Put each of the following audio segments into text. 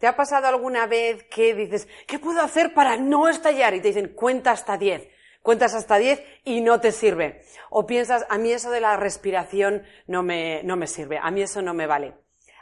¿Te ha pasado alguna vez que dices, ¿qué puedo hacer para no estallar? Y te dicen, cuenta hasta 10. Cuentas hasta 10 y no te sirve. O piensas, a mí eso de la respiración no me, no me sirve, a mí eso no me vale.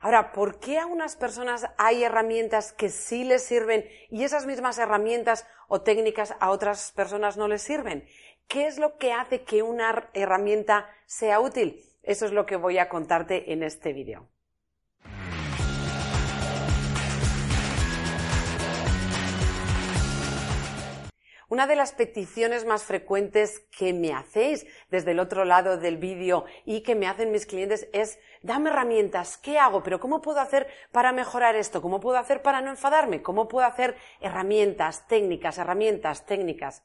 Ahora, ¿por qué a unas personas hay herramientas que sí les sirven y esas mismas herramientas o técnicas a otras personas no les sirven? ¿Qué es lo que hace que una herramienta sea útil? Eso es lo que voy a contarte en este vídeo. Una de las peticiones más frecuentes que me hacéis desde el otro lado del vídeo y que me hacen mis clientes es, dame herramientas, ¿qué hago? Pero ¿cómo puedo hacer para mejorar esto? ¿Cómo puedo hacer para no enfadarme? ¿Cómo puedo hacer herramientas técnicas, herramientas técnicas?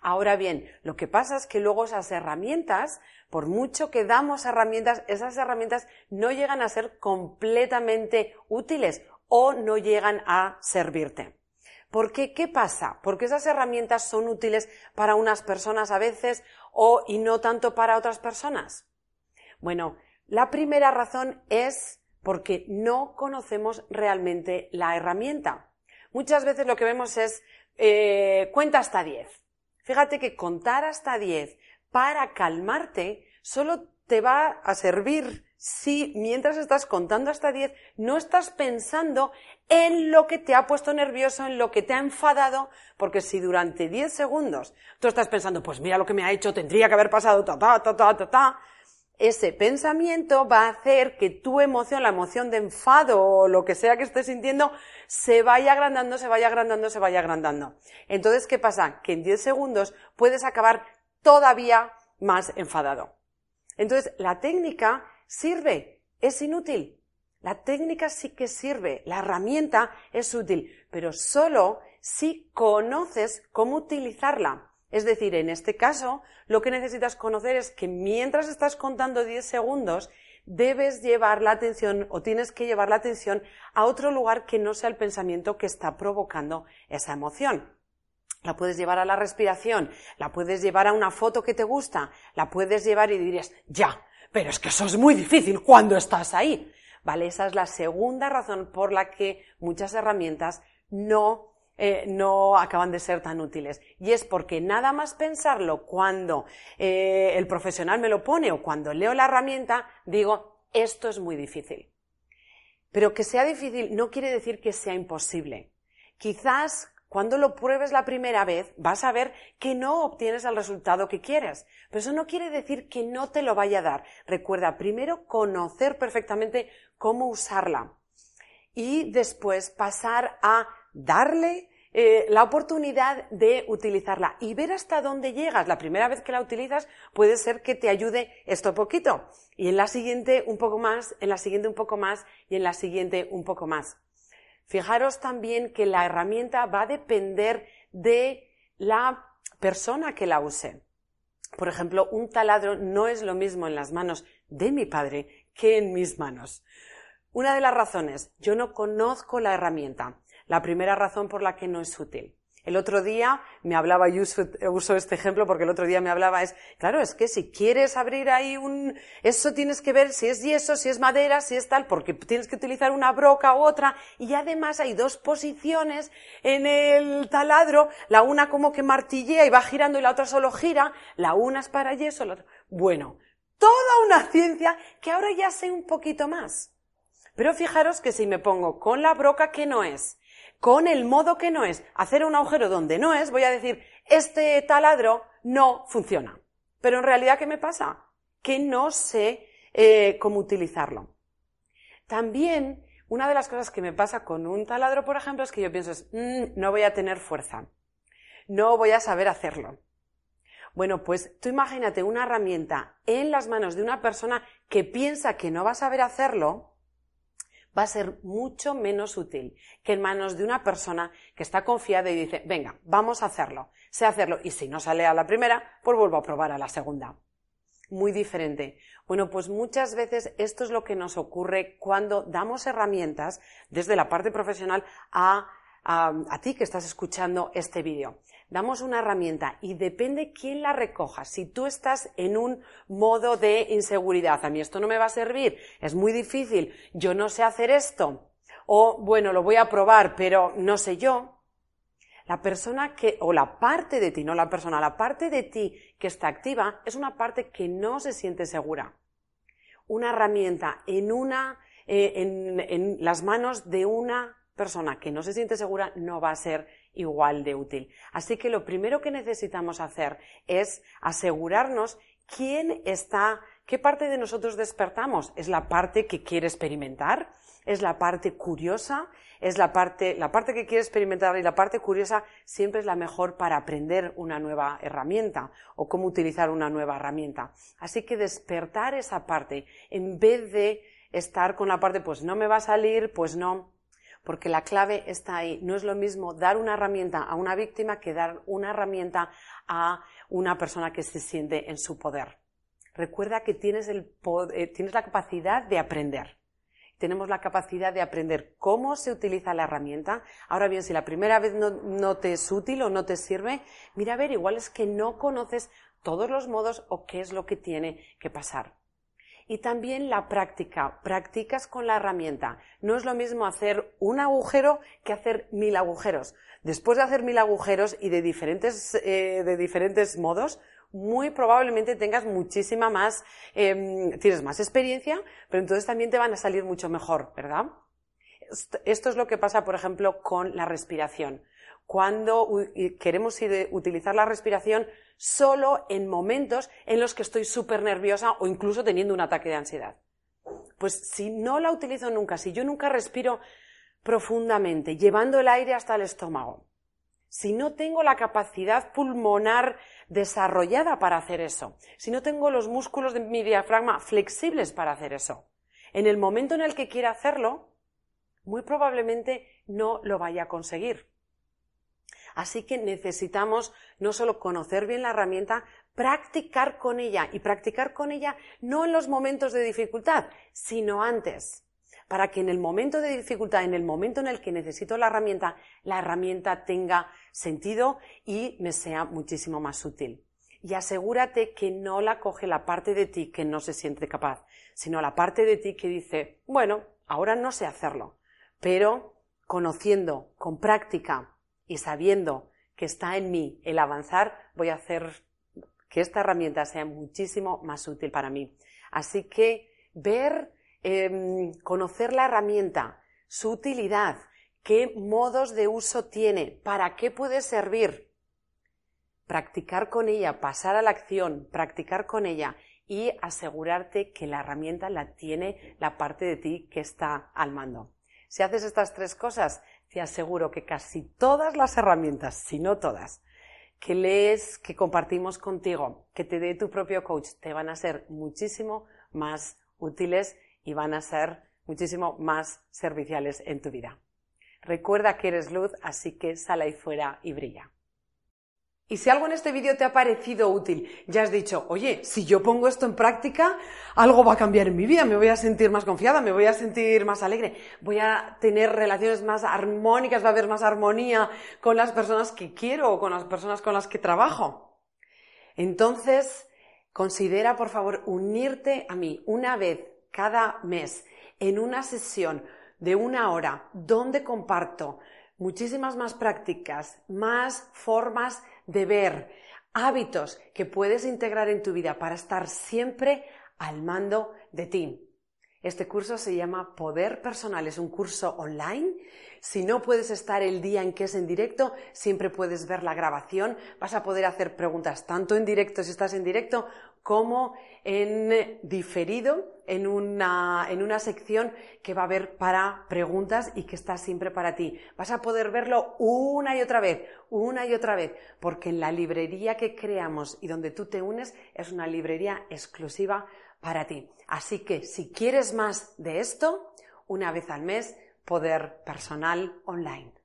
Ahora bien, lo que pasa es que luego esas herramientas, por mucho que damos herramientas, esas herramientas no llegan a ser completamente útiles o no llegan a servirte. ¿Por qué? ¿Qué pasa? Porque esas herramientas son útiles para unas personas a veces o y no tanto para otras personas. Bueno, la primera razón es porque no conocemos realmente la herramienta. Muchas veces lo que vemos es eh, cuenta hasta 10. Fíjate que contar hasta 10 para calmarte solo te va a servir si mientras estás contando hasta 10 no estás pensando en lo que te ha puesto nervioso, en lo que te ha enfadado, porque si durante 10 segundos tú estás pensando, pues mira lo que me ha hecho, tendría que haber pasado, ta, ta, ta, ta, ta, ta, ese pensamiento va a hacer que tu emoción, la emoción de enfado o lo que sea que estés sintiendo, se vaya agrandando, se vaya agrandando, se vaya agrandando. Entonces, ¿qué pasa? Que en 10 segundos puedes acabar todavía más enfadado. Entonces, la técnica sirve, es inútil. La técnica sí que sirve, la herramienta es útil, pero solo si conoces cómo utilizarla. Es decir, en este caso, lo que necesitas conocer es que mientras estás contando 10 segundos, debes llevar la atención o tienes que llevar la atención a otro lugar que no sea el pensamiento que está provocando esa emoción. La puedes llevar a la respiración, la puedes llevar a una foto que te gusta, la puedes llevar y dirías, ya, pero es que eso es muy difícil cuando estás ahí. ¿Vale? Esa es la segunda razón por la que muchas herramientas no, eh, no acaban de ser tan útiles. Y es porque nada más pensarlo cuando eh, el profesional me lo pone o cuando leo la herramienta, digo, esto es muy difícil. Pero que sea difícil no quiere decir que sea imposible. Quizás cuando lo pruebes la primera vez, vas a ver que no obtienes el resultado que quieres. Pero eso no quiere decir que no te lo vaya a dar. Recuerda, primero conocer perfectamente cómo usarla y después pasar a darle eh, la oportunidad de utilizarla y ver hasta dónde llegas. La primera vez que la utilizas puede ser que te ayude esto poquito y en la siguiente un poco más, en la siguiente un poco más y en la siguiente un poco más. Fijaros también que la herramienta va a depender de la persona que la use. Por ejemplo, un taladro no es lo mismo en las manos de mi padre que en mis manos. Una de las razones, yo no conozco la herramienta. La primera razón por la que no es útil. El otro día me hablaba, y uso, este ejemplo porque el otro día me hablaba, es, claro, es que si quieres abrir ahí un, eso tienes que ver si es yeso, si es madera, si es tal, porque tienes que utilizar una broca u otra, y además hay dos posiciones en el taladro, la una como que martillea y va girando y la otra solo gira, la una es para yeso, la otra, bueno, toda una ciencia que ahora ya sé un poquito más. Pero fijaros que si me pongo con la broca que no es, con el modo que no es hacer un agujero donde no es, voy a decir, este taladro no funciona. Pero en realidad, ¿qué me pasa? Que no sé eh, cómo utilizarlo. También, una de las cosas que me pasa con un taladro, por ejemplo, es que yo pienso, mm, no voy a tener fuerza. No voy a saber hacerlo. Bueno, pues tú imagínate una herramienta en las manos de una persona que piensa que no va a saber hacerlo, va a ser mucho menos útil que en manos de una persona que está confiada y dice, venga, vamos a hacerlo, sé hacerlo, y si no sale a la primera, pues vuelvo a probar a la segunda. Muy diferente. Bueno, pues muchas veces esto es lo que nos ocurre cuando damos herramientas desde la parte profesional a, a ti que estás escuchando este vídeo damos una herramienta y depende quién la recoja. Si tú estás en un modo de inseguridad, a mí esto no me va a servir, es muy difícil, yo no sé hacer esto, o bueno, lo voy a probar, pero no sé yo, la persona que, o la parte de ti, no la persona, la parte de ti que está activa es una parte que no se siente segura. Una herramienta en una, eh, en, en las manos de una persona que no se siente segura no va a ser igual de útil. Así que lo primero que necesitamos hacer es asegurarnos quién está, qué parte de nosotros despertamos. ¿Es la parte que quiere experimentar? ¿Es la parte curiosa? Es la parte, la parte que quiere experimentar y la parte curiosa siempre es la mejor para aprender una nueva herramienta o cómo utilizar una nueva herramienta. Así que despertar esa parte en vez de estar con la parte, pues no me va a salir, pues no, porque la clave está ahí. No es lo mismo dar una herramienta a una víctima que dar una herramienta a una persona que se siente en su poder. Recuerda que tienes, el eh, tienes la capacidad de aprender. Tenemos la capacidad de aprender cómo se utiliza la herramienta. Ahora bien, si la primera vez no, no te es útil o no te sirve, mira a ver, igual es que no conoces todos los modos o qué es lo que tiene que pasar. Y también la práctica. Practicas con la herramienta. No es lo mismo hacer un agujero que hacer mil agujeros. Después de hacer mil agujeros y de diferentes, eh, de diferentes modos, muy probablemente tengas muchísima más, em, tienes más experiencia, pero entonces también te van a salir mucho mejor, ¿verdad? Esto es lo que pasa, por ejemplo, con la respiración. Cuando queremos utilizar la respiración, solo en momentos en los que estoy súper nerviosa o incluso teniendo un ataque de ansiedad. Pues si no la utilizo nunca, si yo nunca respiro profundamente, llevando el aire hasta el estómago, si no tengo la capacidad pulmonar desarrollada para hacer eso, si no tengo los músculos de mi diafragma flexibles para hacer eso, en el momento en el que quiera hacerlo, muy probablemente no lo vaya a conseguir. Así que necesitamos no solo conocer bien la herramienta, practicar con ella y practicar con ella no en los momentos de dificultad, sino antes, para que en el momento de dificultad, en el momento en el que necesito la herramienta, la herramienta tenga sentido y me sea muchísimo más útil. Y asegúrate que no la coge la parte de ti que no se siente capaz, sino la parte de ti que dice, bueno, ahora no sé hacerlo, pero conociendo, con práctica, y sabiendo que está en mí el avanzar, voy a hacer que esta herramienta sea muchísimo más útil para mí. Así que ver, em, conocer la herramienta, su utilidad, qué modos de uso tiene, para qué puede servir, practicar con ella, pasar a la acción, practicar con ella y asegurarte que la herramienta la tiene la parte de ti que está al mando. Si haces estas tres cosas, te aseguro que casi todas las herramientas, si no todas, que lees, que compartimos contigo, que te dé tu propio coach, te van a ser muchísimo más útiles y van a ser muchísimo más serviciales en tu vida. Recuerda que eres luz, así que sal ahí fuera y brilla. Y si algo en este vídeo te ha parecido útil, ya has dicho, oye, si yo pongo esto en práctica, algo va a cambiar en mi vida, me voy a sentir más confiada, me voy a sentir más alegre, voy a tener relaciones más armónicas, va a haber más armonía con las personas que quiero o con las personas con las que trabajo. Entonces, considera, por favor, unirte a mí una vez cada mes en una sesión de una hora donde comparto muchísimas más prácticas, más formas de ver, hábitos que puedes integrar en tu vida para estar siempre al mando de ti. Este curso se llama Poder Personal, es un curso online. Si no puedes estar el día en que es en directo, siempre puedes ver la grabación. Vas a poder hacer preguntas tanto en directo si estás en directo como en diferido en una, en una sección que va a haber para preguntas y que está siempre para ti. Vas a poder verlo una y otra vez, una y otra vez, porque en la librería que creamos y donde tú te unes es una librería exclusiva para ti. Así que si quieres más de esto, una vez al mes, Poder Personal Online.